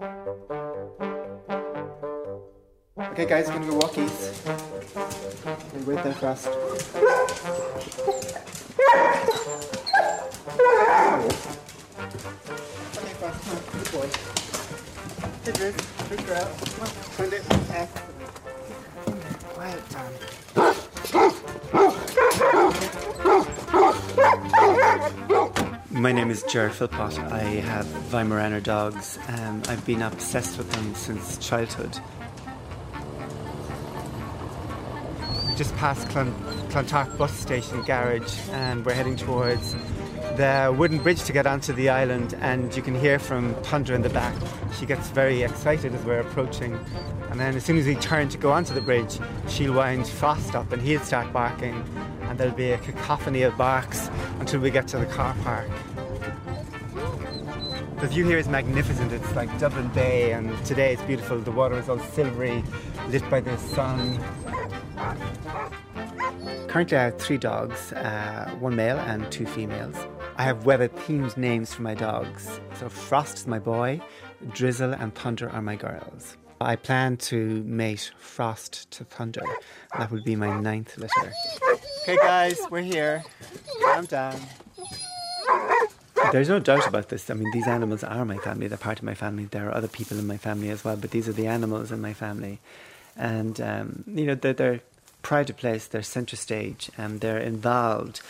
Okay, guys, we're gonna go walkies. Okay, wait there first. Okay, first, come on, good boy. Hey, Drew, good girl. Come on, find it. Excellent. Quiet, Tom. My name is Jared Philpott. I have Weimaraner dogs. Um, I've been obsessed with them since childhood. Just past Clon- Clontarf bus station garage, and we're heading towards the wooden bridge to get onto the island. And you can hear from Thunder in the back. She gets very excited as we're approaching. And then as soon as we turn to go onto the bridge, she'll wind Frost up and he'll start barking. And there'll be a cacophony of barks until we get to the car park. The view here is magnificent. It's like Dublin Bay, and today it's beautiful. The water is all silvery, lit by the sun. Currently, I have three dogs uh, one male and two females. I have weather themed names for my dogs. So, Frost is my boy, Drizzle and Thunder are my girls. I plan to mate Frost to Thunder. That would be my ninth litter. Okay, guys, we're here. Calm down. There's no doubt about this. I mean, these animals are my family. They're part of my family. There are other people in my family as well, but these are the animals in my family. And, um, you know, they're, they're pride of place, they're centre stage, and they're involved.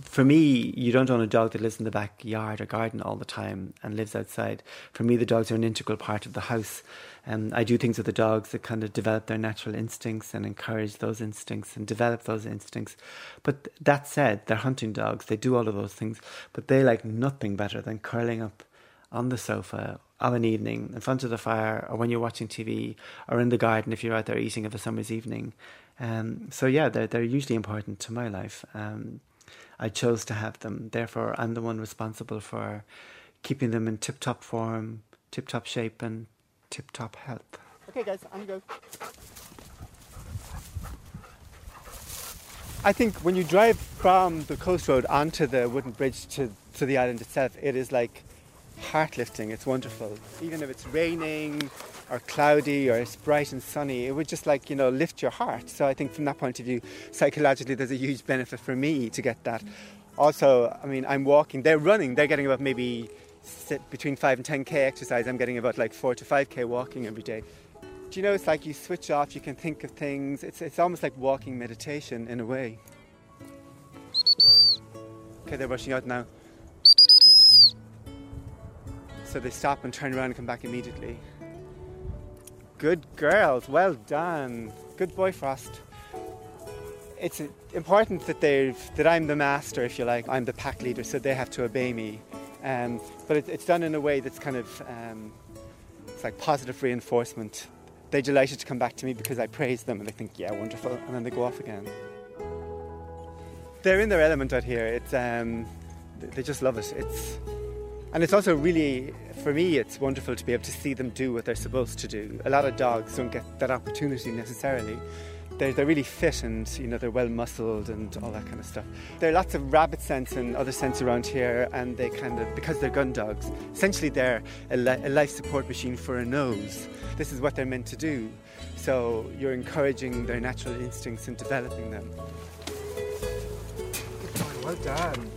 For me, you don't own a dog that lives in the backyard or garden all the time and lives outside. For me, the dogs are an integral part of the house. And I do things with the dogs that kind of develop their natural instincts and encourage those instincts and develop those instincts. But that said, they're hunting dogs. They do all of those things, but they like nothing better than curling up on the sofa of an evening in front of the fire or when you're watching TV or in the garden if you're out there eating of a summer's evening. Um, so yeah, they're, they're usually important to my life. Um, I chose to have them. Therefore, I'm the one responsible for keeping them in tip-top form, tip-top shape and tip-top health. Okay guys, I'm go. I think when you drive from the coast road onto the wooden bridge to, to the island itself, it is like heart lifting. It's wonderful. Even if it's raining or cloudy or it's bright and sunny, it would just like, you know, lift your heart. So I think from that point of view, psychologically, there's a huge benefit for me to get that. Also, I mean, I'm walking, they're running, they're getting about maybe sit between 5 and 10k exercise. I'm getting about like 4 to 5k walking every day. Do you know, it's like you switch off, you can think of things. It's, it's almost like walking meditation in a way. Okay, they're rushing out now. So they stop and turn around and come back immediately. Good girls, well done. Good boy, Frost. It's important that they that I'm the master, if you like. I'm the pack leader, so they have to obey me. Um, but it, it's done in a way that's kind of um, it's like positive reinforcement. They're delighted to come back to me because I praise them, and they think, "Yeah, wonderful," and then they go off again. They're in their element out here. It's um, they just love it. It's and it's also really, for me, it's wonderful to be able to see them do what they're supposed to do. A lot of dogs don't get that opportunity necessarily. They're, they're really fit and you know they're well muscled and all that kind of stuff. There are lots of rabbit scents and other scents around here, and they kind of because they're gun dogs. Essentially, they're a, li- a life support machine for a nose. This is what they're meant to do. So you're encouraging their natural instincts and developing them. Good dog, well done.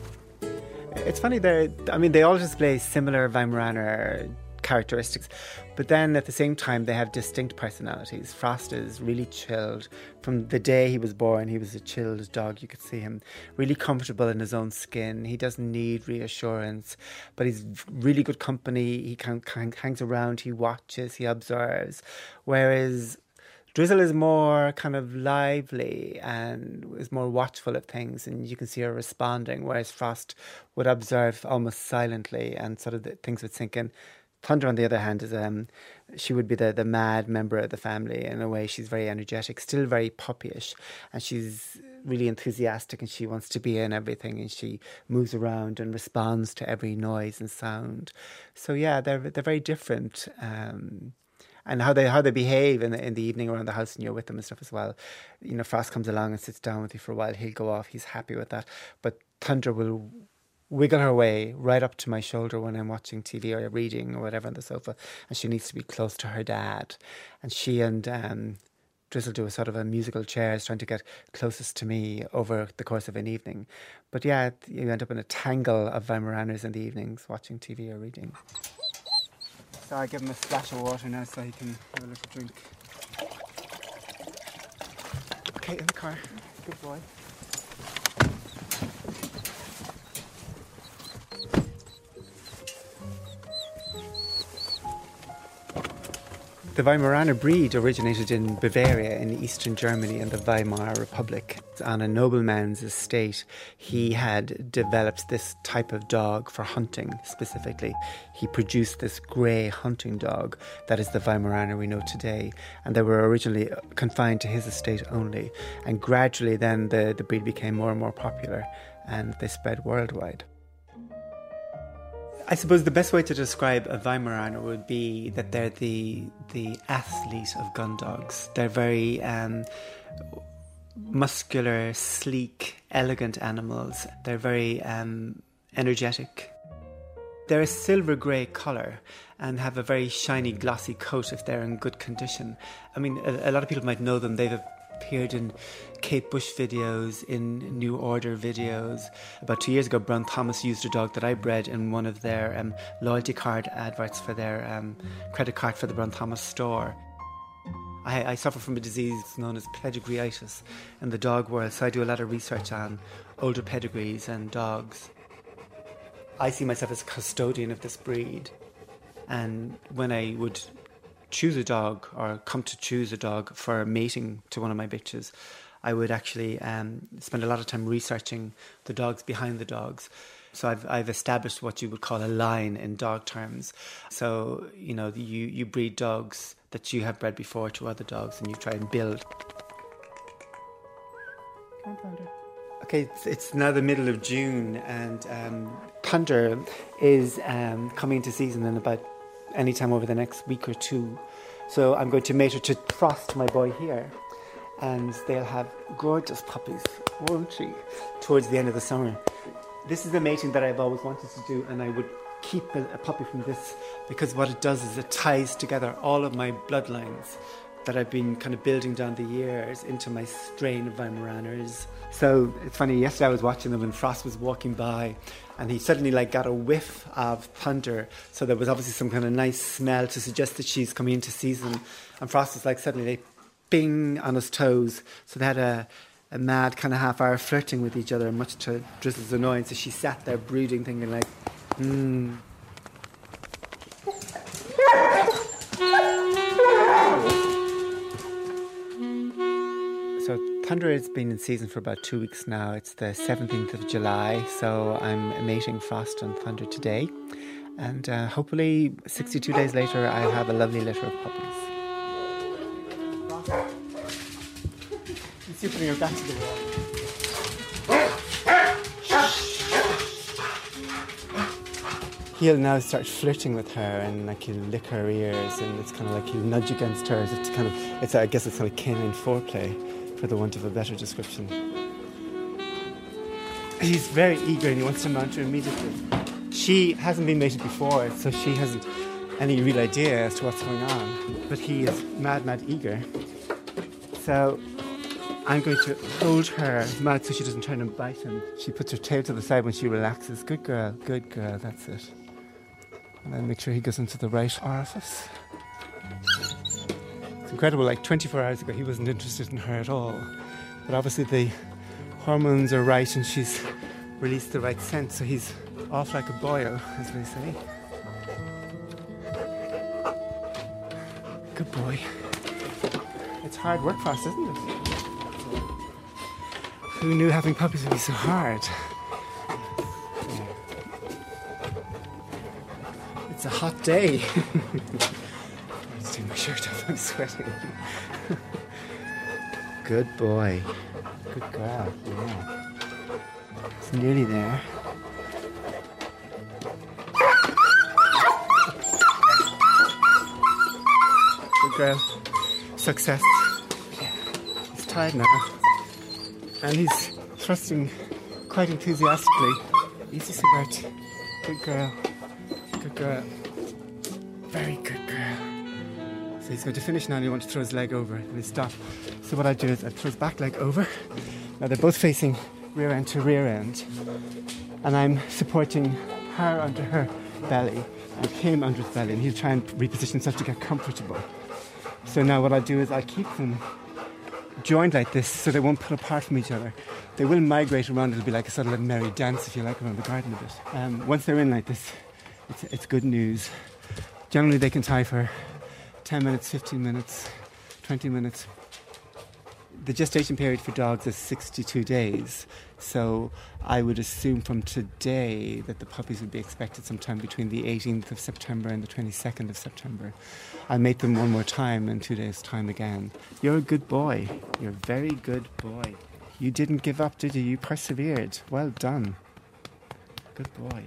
It's funny, they I mean, they all display similar Weimaraner characteristics, but then at the same time, they have distinct personalities. Frost is really chilled. From the day he was born, he was a chilled dog. You could see him really comfortable in his own skin. He doesn't need reassurance, but he's really good company. He can, can, hangs around, he watches, he observes. Whereas Drizzle is more kind of lively and is more watchful of things, and you can see her responding, whereas Frost would observe almost silently and sort of things would sink in. Thunder, on the other hand, is um, she would be the, the mad member of the family in a way. She's very energetic, still very puppyish, and she's really enthusiastic and she wants to be in everything and she moves around and responds to every noise and sound. So yeah, they're they're very different. Um, and how they how they behave in the in the evening around the house and you're with them and stuff as well. You know, Frost comes along and sits down with you for a while. He'll go off. He's happy with that. But Thunder will wiggle her way right up to my shoulder when I'm watching TV or reading or whatever on the sofa, and she needs to be close to her dad. And she and um, Drizzle do a sort of a musical chairs, trying to get closest to me over the course of an evening. But yeah, you end up in a tangle of Weimaraners in the evenings, watching TV or reading. So I give him a splash of water now so he can have a little drink. Okay, in the car. Good boy. The Weimaraner breed originated in Bavaria in eastern Germany in the Weimar Republic. On a nobleman's estate, he had developed this type of dog for hunting specifically. He produced this grey hunting dog that is the Weimaraner we know today, and they were originally confined to his estate only. And gradually, then the, the breed became more and more popular and they spread worldwide. I suppose the best way to describe a Weimaraner would be that they're the the athlete of gun dogs. They're very um, muscular, sleek, elegant animals. They're very um, energetic. They're a silver grey colour and have a very shiny, glossy coat if they're in good condition. I mean, a, a lot of people might know them. They've appeared in Kate Bush videos, in New Order videos. About two years ago, Brown Thomas used a dog that I bred in one of their um, loyalty card adverts for their um, credit card for the Brown Thomas store. I, I, suffer from a disease known as pedigreeitis in the dog world, so I do a lot of research on older pedigrees and dogs. I see myself as a custodian of this breed, and when I would choose a dog or come to choose a dog for mating to one of my bitches, I would actually um, spend a lot of time researching the dogs behind the dogs. So I've I've established what you would call a line in dog terms. So you know you you breed dogs that you have bred before to other dogs, and you try and build. Okay, it's, it's, now the middle of June, and um, is um, coming into season in about anytime over the next week or two. So I'm going to mate her to Frost, my boy here, and they'll have gorgeous puppies, won't she? Towards the end of the summer. This is the mating that I've always wanted to do, and I would keep a, a puppy from this because what it does is it ties together all of my bloodlines that I've been kind of building down the years into my strain of Weimaraners. So it's funny, yesterday I was watching them and Frost was walking by and he suddenly like got a whiff of thunder. So there was obviously some kind of nice smell to suggest that she's coming into season. And Frost was like suddenly like bing on his toes. So they had a, a mad kind of half hour flirting with each other, much to Drizzle's annoyance. So she sat there brooding, thinking like, hmm. Thunder has been in season for about two weeks now. It's the 17th of July, so I'm mating Frost and Thunder today. And uh, hopefully, 62 days later, I'll have a lovely litter of puppies. You putting her back to the wall. He'll now start flirting with her and like he'll lick her ears and it's kind of like he'll nudge against her. It's kind of, it's I guess it's kind of canine foreplay for the want of a better description. He's very eager and he wants to mount her immediately. She hasn't been mated before, so she hasn't any real idea as to what's going on. But he is mad, mad eager. So I'm going to hold her mouth so she doesn't turn and bite him. She puts her tail to the side when she relaxes. Good girl, good girl, that's it. And then make sure he goes into the right orifice incredible. Like 24 hours ago, he wasn't interested in her at all. But obviously, the hormones are right and she's released the right scent, so he's off like a boil, as they say. Good boy. It's hard work for us, isn't it? Who knew having puppies would be so hard? It's a hot day. Let's take my shirt off, I'm sweating. Good boy. Good girl, yeah. It's nearly there. Good girl. Success. He's tired now. And he's thrusting quite enthusiastically. Easy, Siebert. Good girl. Good girl. Very good. So he's going to finish now and he wants to throw his leg over and he stop. So what I do is I throw his back leg over. Now they're both facing rear end to rear end. And I'm supporting her under her belly and him under his belly and he'll try and reposition himself to get comfortable. So now what I do is I keep them joined like this so they won't pull apart from each other. They will migrate around, it'll be like a sort of a merry dance if you like around the garden a bit. Um, once they're in like this, it's, it's good news. Generally they can tie for 10 minutes, 15 minutes, 20 minutes. The gestation period for dogs is 62 days, so I would assume from today that the puppies would be expected sometime between the 18th of September and the 22nd of September. I'll make them one more time in two days' time again. You're a good boy. You're a very good boy. You didn't give up, did you? You persevered. Well done. Good boy.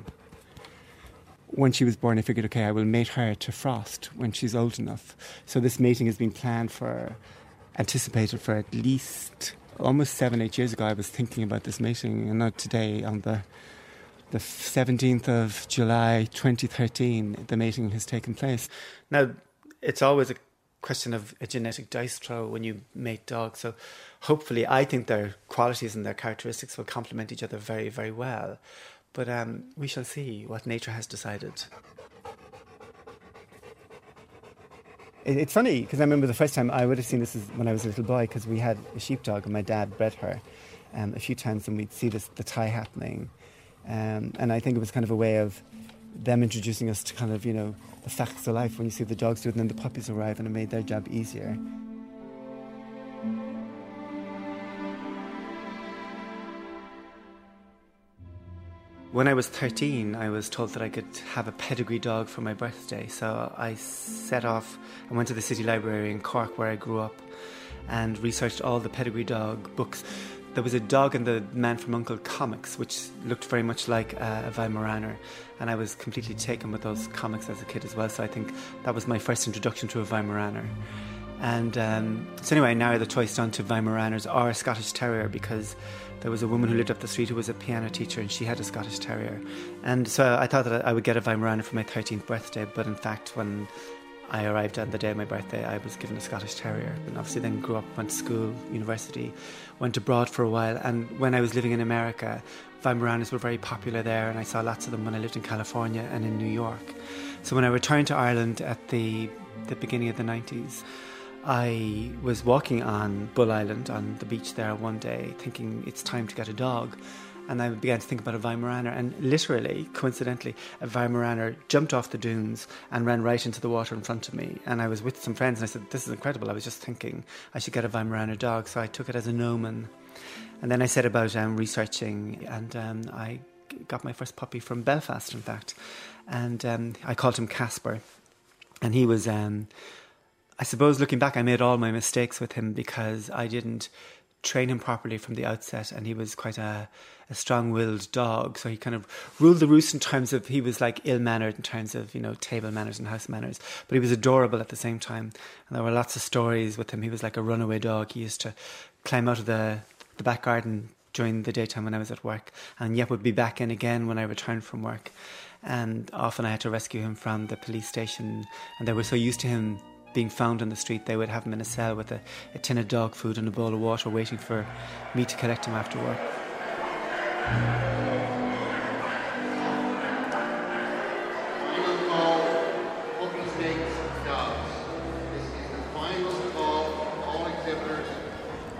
When she was born, I figured, okay, I will mate her to Frost when she's old enough. So this mating has been planned for, anticipated for at least almost seven, eight years ago. I was thinking about this mating, and not today on the the 17th of July 2013, the mating has taken place. Now, it's always a question of a genetic dice throw when you mate dogs. So hopefully, I think their qualities and their characteristics will complement each other very, very well. But um, we shall see what nature has decided. It's funny because I remember the first time I would have seen this is when I was a little boy because we had a sheepdog and my dad bred her um, a few times and we'd see this the tie happening, um, and I think it was kind of a way of them introducing us to kind of you know the facts of life when you see the dogs do it and then the puppies arrive and it made their job easier. When I was 13, I was told that I could have a pedigree dog for my birthday. So I set off and went to the city library in Cork, where I grew up, and researched all the pedigree dog books. There was a dog in the Man from Uncle comics, which looked very much like uh, a Weimaraner, and I was completely taken with those comics as a kid as well. So I think that was my first introduction to a Weimaraner. And um, so anyway, I narrowed the choice down to Weimaraners or a Scottish Terrier because there was a woman who lived up the street who was a piano teacher and she had a Scottish Terrier. And so I thought that I would get a Weimaraner for my 13th birthday, but in fact, when I arrived on the day of my birthday, I was given a Scottish Terrier. And obviously, then grew up, went to school, university, went abroad for a while. And when I was living in America, Weimaraners were very popular there, and I saw lots of them when I lived in California and in New York. So when I returned to Ireland at the, the beginning of the 90s, I was walking on Bull Island on the beach there one day, thinking it's time to get a dog. And I began to think about a Weimaraner, and literally, coincidentally, a Weimaraner jumped off the dunes and ran right into the water in front of me. And I was with some friends, and I said, This is incredible. I was just thinking I should get a Weimaraner dog. So I took it as an omen. And then I set about um, researching, and um, I got my first puppy from Belfast, in fact. And um, I called him Casper. And he was, um, I suppose, looking back, I made all my mistakes with him because I didn't train him properly from the outset, and he was quite a, a strong-willed dog. So he kind of ruled the roost in terms of he was like ill-mannered in terms of you know table manners and house manners, but he was adorable at the same time. And there were lots of stories with him. He was like a runaway dog. He used to climb out of the the back garden during the daytime when I was at work, and yet would be back in again when I returned from work. And often I had to rescue him from the police station, and they were so used to him being found on the street, they would have him in a cell with a, a tin of dog food and a bowl of water, waiting for me to collect him after work.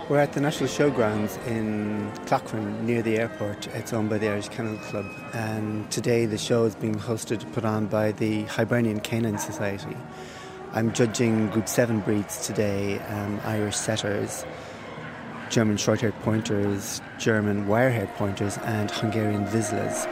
We're at the National Showgrounds in Cloghran near the airport. It's owned by the Irish Kennel Club, and today the show is being hosted, put on by the Hibernian Canine Society. I'm judging Group 7 breeds today um, Irish setters, German short haired pointers, German wire haired pointers, and Hungarian Vizslas.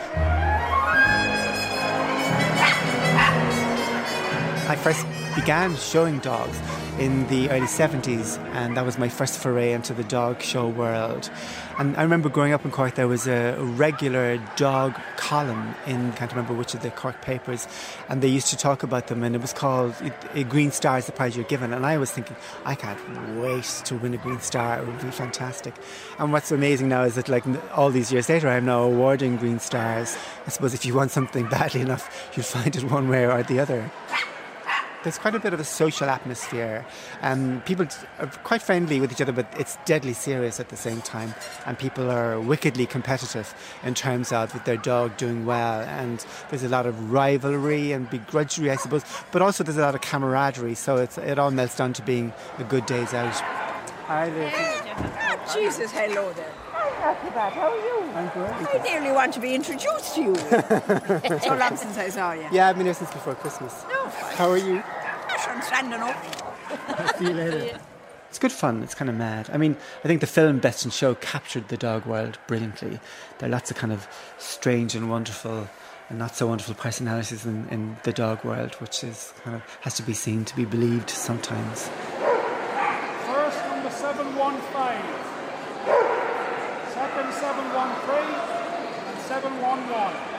I first began showing dogs in the early 70s, and that was my first foray into the dog show world. And I remember growing up in Cork, there was a regular dog column in, can't remember which of the Cork papers, and they used to talk about them, and it was called Green Star is the prize you're given. And I was thinking, I can't wait to win a Green Star, it would be fantastic. And what's amazing now is that, like, all these years later, I'm now awarding Green Stars. I suppose if you want something badly enough, you'll find it one way or the other there's quite a bit of a social atmosphere. Um, people are quite friendly with each other, but it's deadly serious at the same time. And people are wickedly competitive in terms of their dog doing well. And there's a lot of rivalry and begrudgery, I suppose, but also there's a lot of camaraderie. So it's, it all melts down to being a good day's out. Hi there. Jesus, hello there. Bad. How are you? I'm great. I nearly want to be introduced to you. so long since I saw you. Yeah, I've been here since before Christmas. No. How are you? I'm standing up. See you later. It's good fun. It's kind of mad. I mean, I think the film Best in Show captured the dog world brilliantly. There are lots of kind of strange and wonderful and not so wonderful personalities in, in the dog world, which is kind of has to be seen to be believed sometimes. First number 715. Second 713 and 711.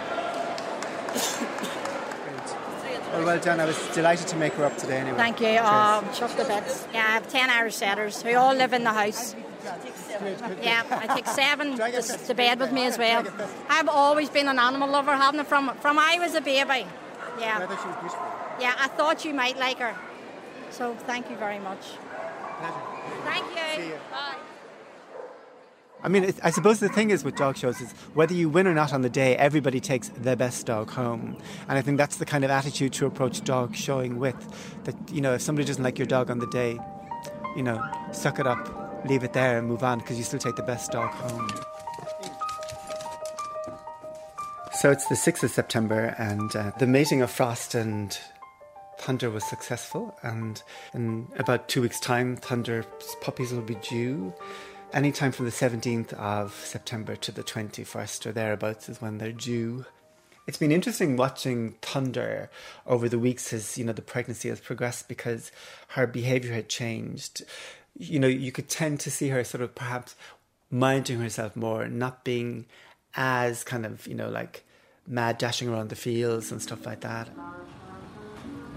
Well, well done. I was delighted to make her up today anyway. Thank you. Oh, chuck the bits. Yeah, I have 10 Irish setters who all live in the house. Yeah, I take seven to, to bed with me as well. I've always been an animal lover, haven't I? From, from I was a baby. Yeah. thought she was beautiful. Yeah, I thought you might like her. So thank you very much. Thank you. See you. Bye. I mean, I suppose the thing is with dog shows is whether you win or not on the day, everybody takes their best dog home. And I think that's the kind of attitude to approach dog showing with. That, you know, if somebody doesn't like your dog on the day, you know, suck it up, leave it there and move on because you still take the best dog home. So it's the 6th of September, and uh, the mating of Frost and Thunder was successful. And in about two weeks' time, Thunder's puppies will be due. Anytime from the 17th of September to the 21st or thereabouts is when they're due. It's been interesting watching Thunder over the weeks as you know the pregnancy has progressed because her behavior had changed. You know, you could tend to see her sort of perhaps minding herself more, not being as kind of you know like mad dashing around the fields and stuff like that.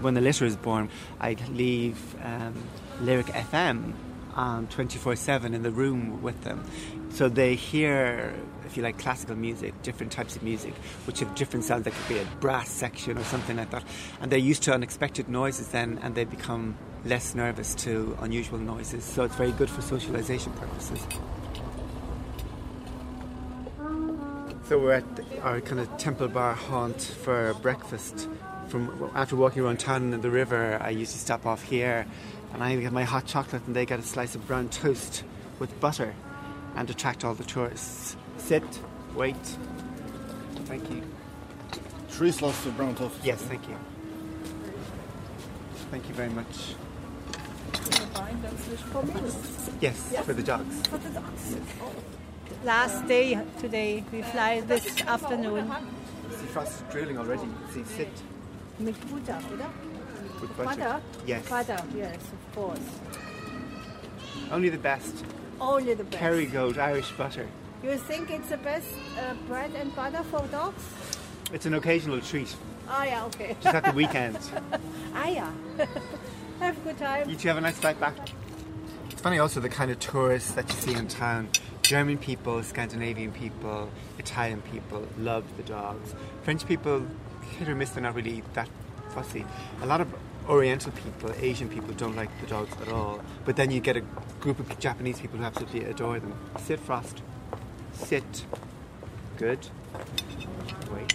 When the litter is born, I'd leave um, Lyric FM Um, 24 7 in the room with them. So they hear, if you like, classical music, different types of music, which have different sounds. There could be a brass section or something like that. And they're used to unexpected noises then, and they become less nervous to unusual noises. So it's very good for socialization purposes. So we're at our kind of Temple Bar haunt for breakfast. From after walking around town and the river, I usually stop off here, and I get my hot chocolate, and they get a slice of brown toast with butter, and attract all the tourists. Sit, wait. Thank you. Three slices of brown toast. Yes, thank you. Thank you very much. Yes, yes. for the dogs. for the dogs. last day today. We fly this afternoon. See Frost is drilling already. See, sit Mit Butter, oder? With butter. Butter? Yes. Butter, yes, of course. Only the best. Only the best. Kerrygold Irish butter. You think it's the best uh, bread and butter for dogs? It's an occasional treat. Ah, yeah, okay. Just at the weekend. ah, yeah. Have a good time. You two have a nice flight back. It's funny also the kind of tourists that you see in town. German people, Scandinavian people, Italian people love the dogs. French people, hit or miss, they're not really that fussy. A lot of Oriental people, Asian people don't like the dogs at all. But then you get a group of Japanese people who absolutely adore them. Sit, Frost. Sit. Good. Wait.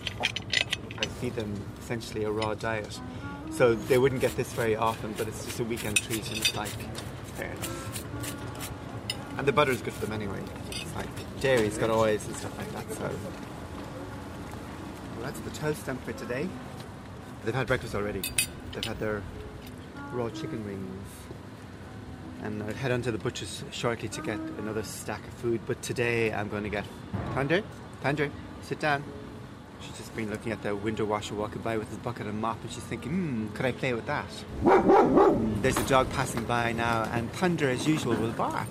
I feed them essentially a raw diet. So they wouldn't get this very often, but it's just a weekend treat and it's like fairness. And the butter is good for them anyway. It's like dairy's got oils and stuff like that, so. Well, that's the toast stamp for today. They've had breakfast already. They've had their raw chicken wings. And I'll head on to the butcher's shortly to get another stack of food. But today I'm going to get Thunder. Thunder, sit down. She's just been looking at the window washer walking by with his bucket and mop, and she's thinking, hmm, could I play with that? There's a dog passing by now, and Thunder, as usual, will bark.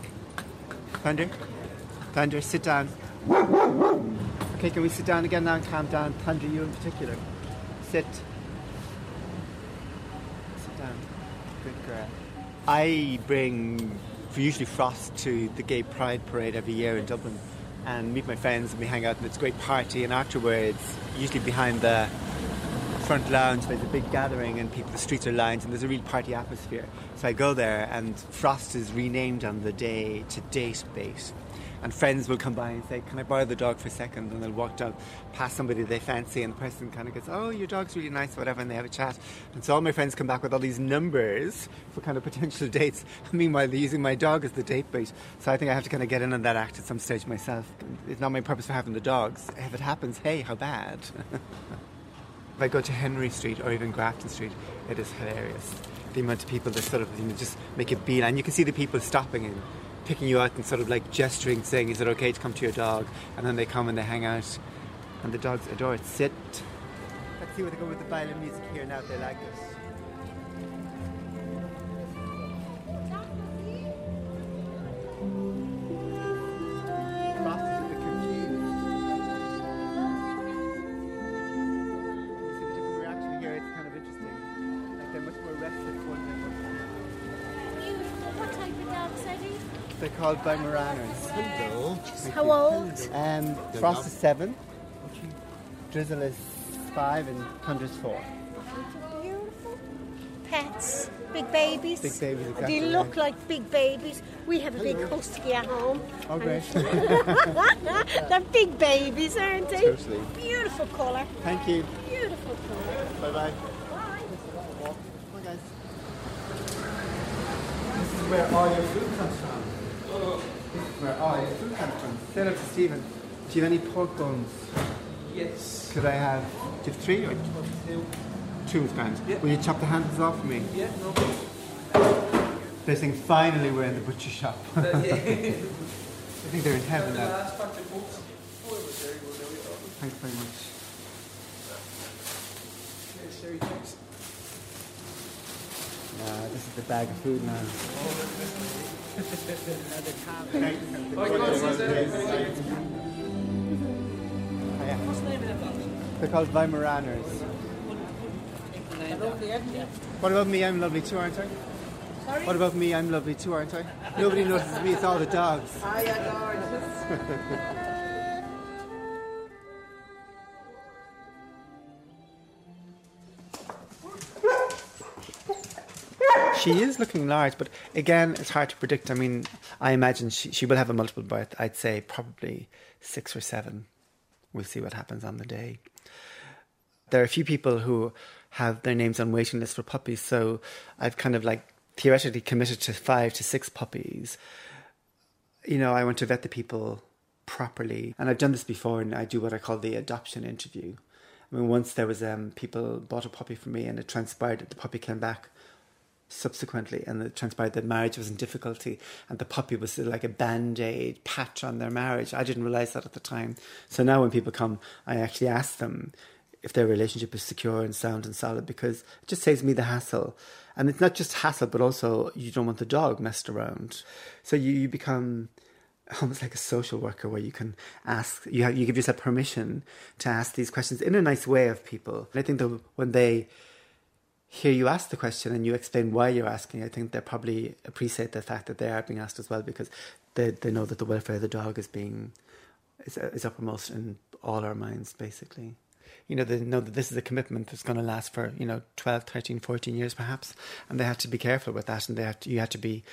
Thunder, Thunder, sit down. Okay, can we sit down again now and calm down? Thunder, you in particular. Sit. Sit down. I bring usually Frost to the Gay Pride Parade every year in Dublin and meet my friends and we hang out and it's a great party and afterwards, usually behind the front lounge there's a big gathering and people the streets are lined and there's a real party atmosphere. So I go there and Frost is renamed on the day to Bait. And friends will come by and say, Can I borrow the dog for a second? And they'll walk down past somebody they fancy, and the person kind of goes, Oh, your dog's really nice, whatever, and they have a chat. And so all my friends come back with all these numbers for kind of potential dates. Meanwhile, they're using my dog as the date bait. So I think I have to kind of get in on that act at some stage myself. It's not my purpose for having the dogs. If it happens, hey, how bad? if I go to Henry Street or even Grafton Street, it is hilarious. The amount of people that sort of you know, just make a beeline. You can see the people stopping and picking you out and sort of like gesturing, saying, "Is it okay to come to your dog?" And then they come and they hang out, and the dogs adore it. Sit. Let's see where they go with the violin music here now. They like it. Frost They're called Weimaraners. Hello. How old? Um, Frost is seven, Drizzle is five, and Thunder's four. Beautiful. Pets. Big babies. Big babies, They look right. like big babies. We have a big husky at home. Oh, great. They're big babies, aren't they? Totally. Beautiful colour. Thank you. Beautiful colour. Bye bye. Bye. Bye, guys. This is where all your food comes from. Is where your food comes from. Hello to Stephen. Do you have any pork bones? Yes. Could I have? Do you have three or two is grand? Yeah. Will you chop the handles off for me? Yeah, no problem. They're saying finally we're in the butcher shop. I think they're in heaven now. last batch of books. Oh, it was very good. There we go. Thanks very much. Yes, Sherry, thanks. Uh, this is the bag of food now. They're called Weimaraners. What about me? I'm lovely too, aren't I? What about me? I'm lovely too, aren't I? Nobody notices me, it's all the dogs. She is looking large, but again, it's hard to predict. I mean, I imagine she, she will have a multiple birth. I'd say probably six or seven. We'll see what happens on the day. There are a few people who have their names on waiting lists for puppies, so I've kind of like theoretically committed to five to six puppies. You know, I want to vet the people properly, and I've done this before, and I do what I call the adoption interview. I mean, once there was um, people bought a puppy from me, and it transpired that the puppy came back subsequently, and it transpired that marriage was in difficulty, and the puppy was like a band aid patch on their marriage. I didn't realize that at the time. So now when people come, I actually ask them if their relationship is secure and sound and solid because it just saves me the hassle. And it's not just hassle, but also you don't want the dog messed around. So you, you become almost like a social worker where you can ask, you, have, you give yourself permission to ask these questions in a nice way of people. And I think that when they hear you ask the question and you explain why you're asking, I think they probably appreciate the fact that they are being asked as well because they, they know that the welfare of the dog is being is, is uppermost in all our minds, basically. You know, they know that this is a commitment that's going to last for, you know, 12, 13, 14 years perhaps. And they have to be careful with that and they have to, you have to be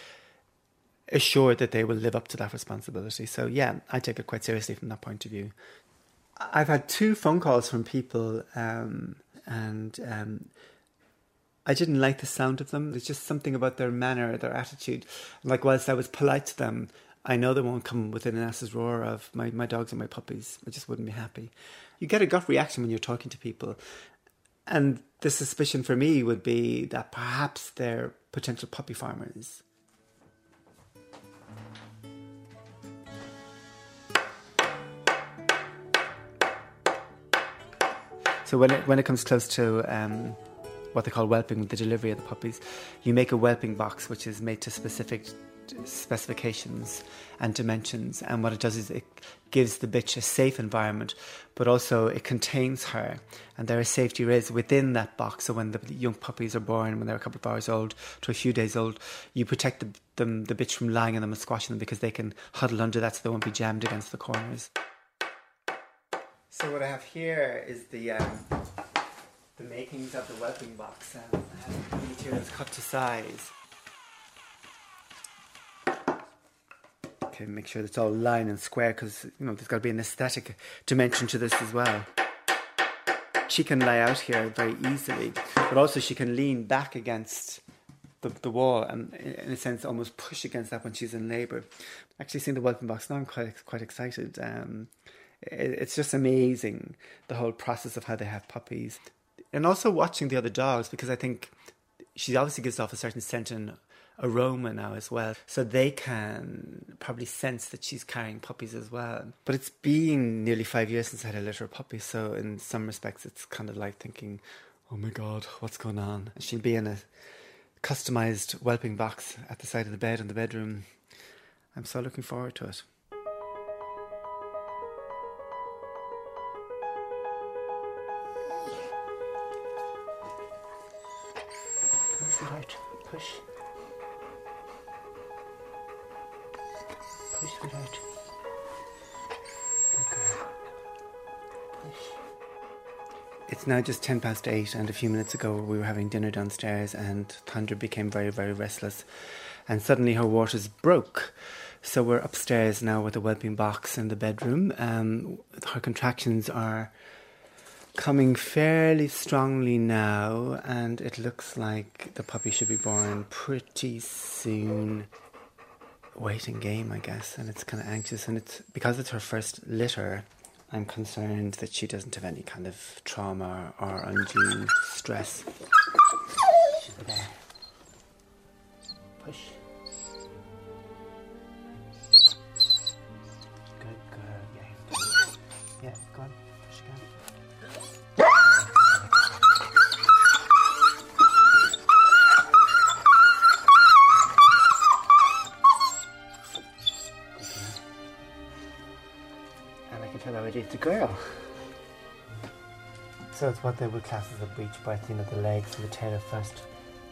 assured that they will live up to that responsibility. So, yeah, I take it quite seriously from that point of view. I've had two phone calls from people um, and um, I didn't like the sound of them. There's just something about their manner, their attitude. Like, whilst I was polite to them, I know they won't come within an ass's roar of my, my dogs and my puppies. I just wouldn't be happy. You get a gut reaction when you're talking to people. And the suspicion for me would be that perhaps they're potential puppy farmers. So when it when it comes close to um, what they call whelping, the delivery of the puppies, you make a whelping box which is made to specific specifications and dimensions. And what it does is it gives the bitch a safe environment, but also it contains her. And there are safety rails within that box. So when the young puppies are born, when they're a couple of hours old to a few days old, you protect the, them, the bitch from lying on them and squashing them because they can huddle under that so they won't be jammed against the corners. So what I have here is the um, the makings of the whelping box. Um, I have the materials cut to size. Okay, make sure it's all line and square because you know there's got to be an aesthetic dimension to this as well. She can lay out here very easily, but also she can lean back against the, the wall and, in a sense, almost push against that when she's in labour. Actually, seeing the whelping box now, I'm quite quite excited. Um, it's just amazing the whole process of how they have puppies and also watching the other dogs because i think she obviously gives off a certain scent and aroma now as well. So they can probably sense that she's carrying puppies as well. But it's been nearly five years since i had a litter of puppies so in some respects it's kind of like thinking oh my god what's going on? She'll be in a customized whelping box at the side of the bed in the bedroom. I'm so looking forward to it Sweetheart, push. Push, girl. Push. It's now just 10 past 8, and a few minutes ago we were having dinner downstairs, and Thunder became very, very restless. And suddenly her waters broke. So we're upstairs now with a whelping box in the bedroom. Um, her contractions are coming fairly strongly now, and it looks like the puppy should be born pretty soon. Waiting game, I guess, and it's kind of anxious, and it's because it's her first litter. I'm concerned that she doesn't have any kind of trauma or undue stress. So it's what they would class as a breech birth, you know, the legs and the tail first.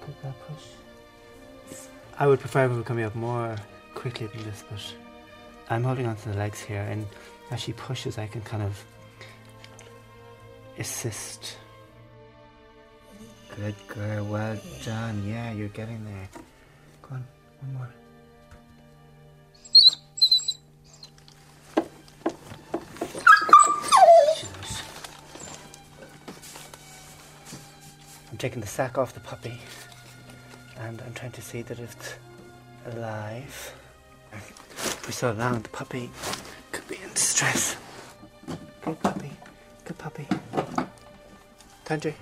Good girl, push. I would prefer if it were coming up more quickly than this, but I'm holding on to the legs here, and as she pushes, I can kind of assist. Good girl, well done. Yeah, you're getting there. Go on, one more. Taking the sack off the puppy and I'm trying to see that it's alive. We so long, the puppy could be in distress. Good puppy. Good puppy. Thunder.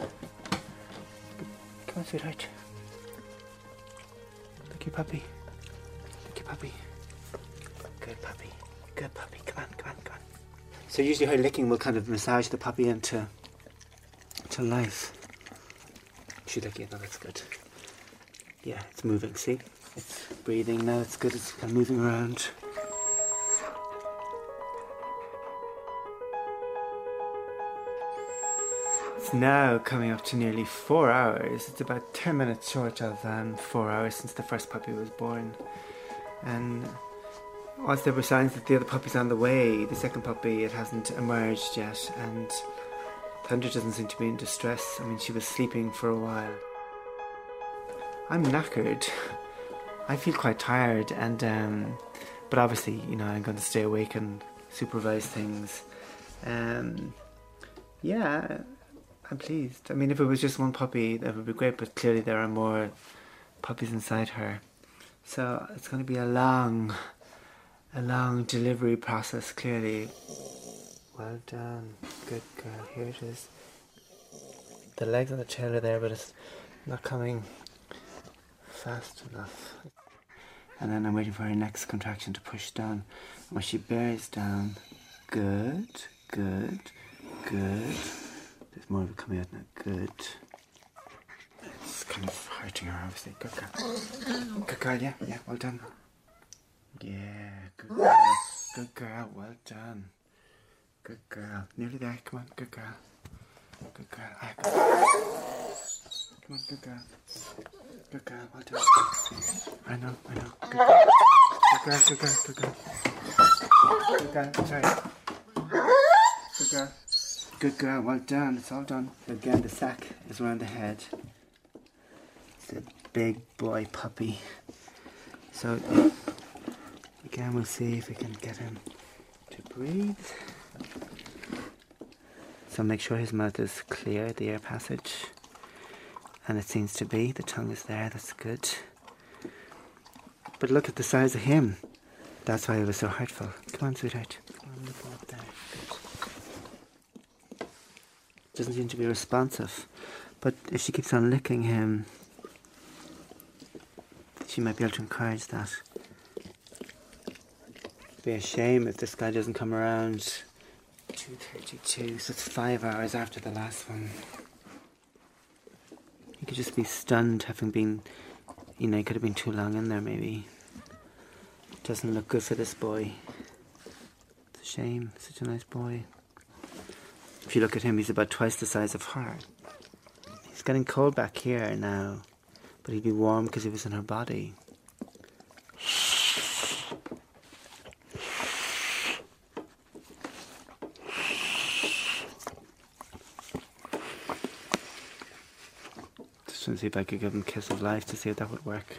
Come on, sweetheart. Look your puppy. Look your puppy. Good puppy. Good puppy. Come on, come on, come on. So usually her licking will kind of massage the puppy into to life. She's licking it. No, that's good. Yeah, it's moving. See, it's breathing now. It's good. It's kind of moving around. It's now coming up to nearly four hours. It's about 10 minutes short of um, four hours since the first puppy was born. And whilst there were signs that the other puppy's on the way, the second puppy, it hasn't emerged yet. And Thunder doesn't seem to be in distress. I mean, she was sleeping for a while. I'm knackered. I feel quite tired, and um, but obviously, you know, I'm going to stay awake and supervise things. Um, yeah, I'm pleased. I mean, if it was just one puppy, that would be great. But clearly, there are more puppies inside her, so it's going to be a long, a long delivery process. Clearly, well done, good girl. Here it is. the legs on the tail are there, but it's not coming fast enough. And then I'm waiting for her next contraction to push down. When she bears down, good, good, good. There's more of it coming out now. Good. It's kind of hurting her, obviously. Good girl. Good girl, yeah, yeah, well done. Yeah, good girl. Good girl, well done. Good girl. Nearly there, come on, good girl. Good girl. Ah, good. Come on, good girl. Good girl, well done. I know, I know. Good girl. Good girl, good girl, good girl. Good girl, sorry. Good girl. Good girl, well done. It's all done. Again, the sack is around the head. It's a big boy puppy. So, again, we'll see if we can get him to breathe. So make sure his mouth is clear, the air passage. And it seems to be. The tongue is there, that's good. But look at the size of him. That's why it was so hurtful. Come on, sweetheart. Come on, look up there. Good. Doesn't seem to be responsive. But if she keeps on licking him, she might be able to encourage that. It'd be a shame if this guy doesn't come around 2.32, so it's five hours after the last one. He could just be stunned having been, you know, he could have been too long in there maybe. Doesn't look good for this boy. It's a shame, such a nice boy. If you look at him, he's about twice the size of her. He's getting cold back here now, but he'd be warm because he was in her body. See if I could give him kiss of life to see if that would work.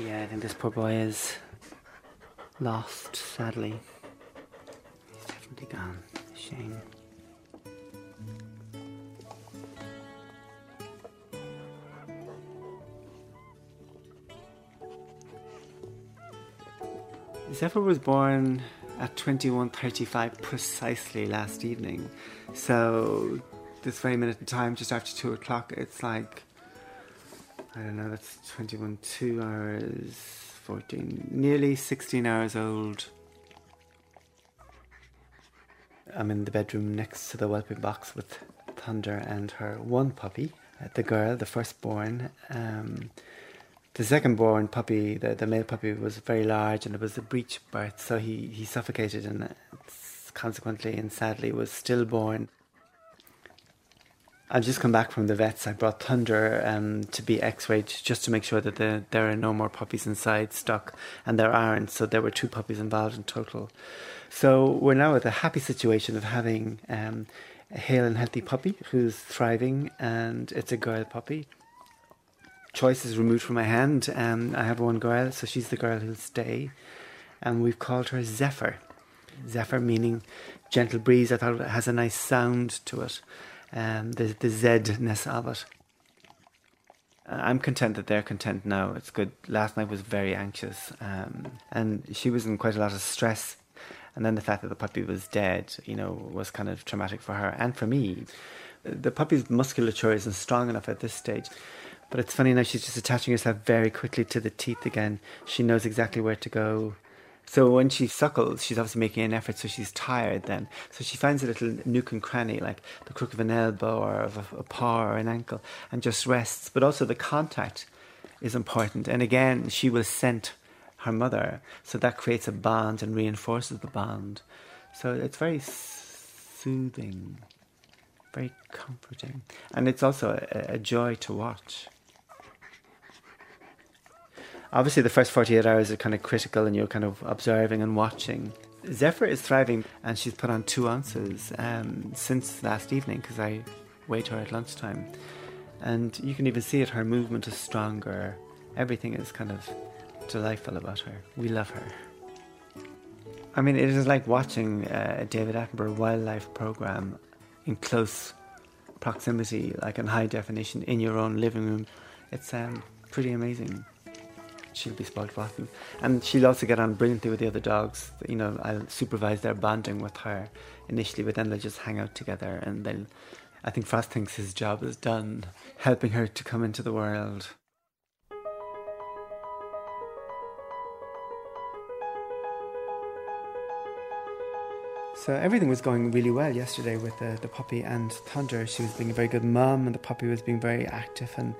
Yeah, I think this poor boy is lost, sadly. He's definitely gone. Shame. Zephyr was born at 21.35 precisely last evening. So, this very minute in time, just after 2 o'clock, it's like, I don't know, that's 21, 2 hours, 14, nearly 16 hours old. I'm in the bedroom next to the whelping box with Thunder and her one puppy, uh, the girl, the firstborn. Um, the second born puppy, the, the male puppy, was very large and it was a breech birth, so he, he suffocated and uh, consequently and sadly was stillborn. I've just come back from the vets. I brought Thunder um, to be x-rayed just to make sure that the, there are no more puppies inside stock, and there aren't. So there were two puppies involved in total. So we're now at the happy situation of having um, a hale and healthy puppy who's thriving, and it's a girl puppy. Choice is removed from my hand. Um, I have one girl, so she's the girl who'll stay, and we've called her Zephyr. Zephyr meaning gentle breeze. I thought it has a nice sound to it um, the the Z-ness of it. I'm content that they're content now. It's good. Last night was very anxious, um, and she was in quite a lot of stress. And then the fact that the puppy was dead, you know, was kind of traumatic for her and for me. The puppy's musculature isn't strong enough at this stage. But it's funny now, she's just attaching herself very quickly to the teeth again. She knows exactly where to go. So when she suckles, she's obviously making an effort, so she's tired then. So she finds a little nook and cranny, like the crook of an elbow or of a, a paw or an ankle, and just rests. But also the contact is important. And again, she will scent her mother, so that creates a bond and reinforces the bond. So it's very soothing, very comforting, and it's also a, a joy to watch obviously the first 48 hours are kind of critical and you're kind of observing and watching. Zephyr is thriving and she's put on two ounces um, since last evening because I weighed her at lunchtime. And you can even see it, her movement is stronger. Everything is kind of delightful about her. We love her. I mean, it is like watching uh, a David Attenborough wildlife program in close proximity, like in high definition, in your own living room. It's um, pretty amazing. She'll be spoiled rotten. And she'll also get on brilliantly with the other dogs. You know, I'll supervise their bonding with her initially, but then they'll just hang out together and they'll. I think Frost thinks his job is done, helping her to come into the world. So everything was going really well yesterday with the, the puppy and Thunder. She was being a very good mum, and the puppy was being very active and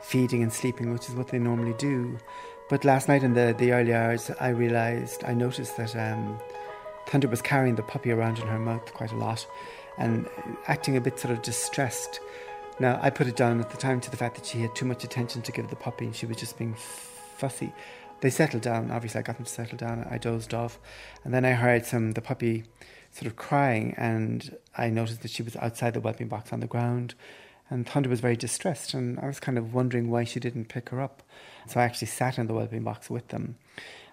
feeding and sleeping, which is what they normally do. But last night in the, the early hours, I realised, I noticed that um, Thunder was carrying the puppy around in her mouth quite a lot and acting a bit sort of distressed. Now, I put it down at the time to the fact that she had too much attention to give the puppy and she was just being fussy. They settled down. Obviously, I got them to settle down. I dozed off. And then I heard some, the puppy sort of crying, and I noticed that she was outside the whelping box on the ground. And Thunder was very distressed, and I was kind of wondering why she didn't pick her up. So I actually sat in the whelping box with them.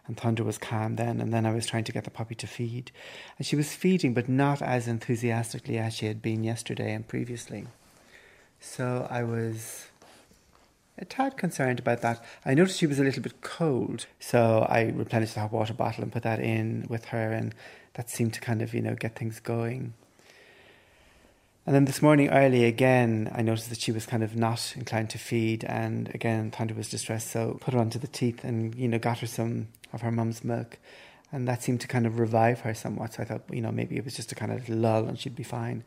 And Thunder was calm then, and then I was trying to get the puppy to feed. And she was feeding, but not as enthusiastically as she had been yesterday and previously. So I was a tad concerned about that. I noticed she was a little bit cold, so I replenished the hot water bottle and put that in with her, and that seemed to kind of, you know, get things going. And then this morning early again, I noticed that she was kind of not inclined to feed, and again, Thunder was distressed, so put her onto the teeth and, you know, got her some of her mum's milk. And that seemed to kind of revive her somewhat. So I thought, you know, maybe it was just a kind of lull and she'd be fine.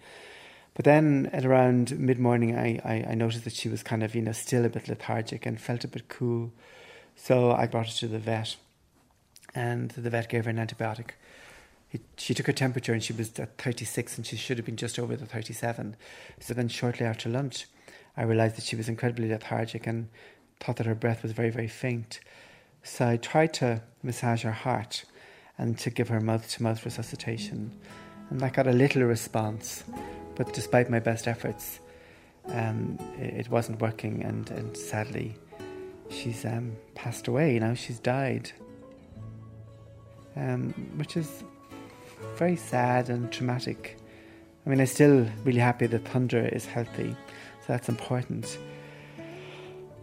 But then at around mid morning, I, I, I, noticed that she was kind of, you know, still a bit lethargic and felt a bit cool. So I brought her to the vet, and the vet gave her an antibiotic. He, she took her temperature and she was at 36 and she should have been just over the 37. So then, shortly after lunch, I realized that she was incredibly lethargic and thought that her breath was very, very faint. So I tried to massage her heart and to give her mouth to mouth resuscitation. And I got a little response. But despite my best efforts, um, it, wasn't working, and, and sadly, she's um, passed away. You know, she's died, um, which is very sad and traumatic. I mean, I'm still really happy that Thunder is healthy, so that's important.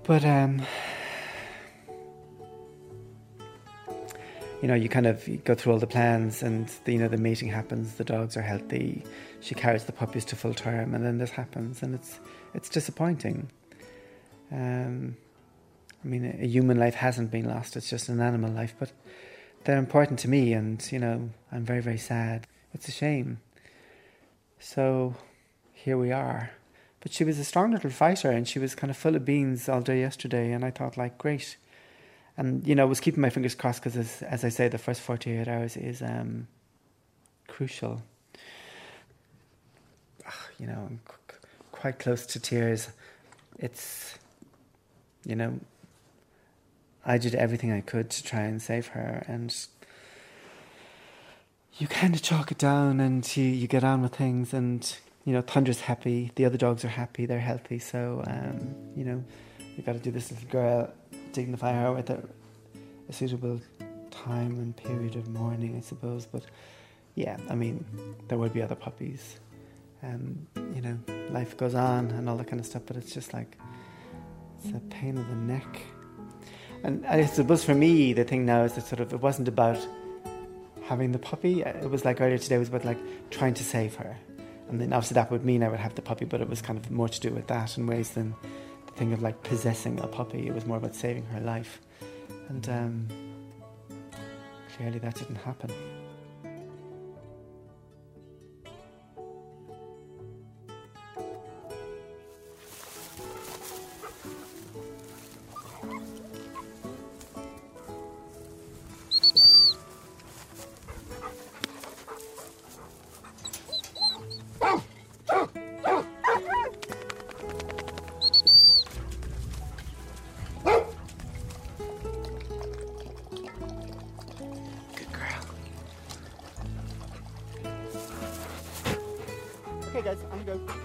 But um, you know, you kind of go through all the plans, and the, you know the mating happens. The dogs are healthy. She carries the puppies to full term, and then this happens, and it's it's disappointing. Um, I mean, a human life hasn't been lost; it's just an animal life, but they're important to me, and you know, I'm very very sad. It's a shame. So here we are. But she was a strong little fighter, and she was kind of full of beans all day yesterday, and I thought, like, great and you know, I was keeping my fingers crossed because, as, as I say, the first forty eight hours is um, crucial. Ugh, you know, I'm c- quite close to tears. It's, you know, I did everything I could to try and save her, and you kind of chalk it down, and you you get on with things, and you know, Thunder's happy, the other dogs are happy, they're healthy, so um, you know, we got to do this little girl dignify her with a, a suitable time and period of mourning, I suppose. But yeah, I mean, there will be other puppies. and you know, life goes on and all that kind of stuff, but it's just like, it's a pain in the neck. And I suppose for me, the thing now is that sort of, it wasn't about having the puppy. It was like earlier today, it was about like trying to save her. And then obviously that would mean I would have the puppy, but it was kind of more to do with that in ways than the thing of like possessing a puppy. It was more about saving her life. And um, clearly that didn't happen. Okay, guys, I'm going to go.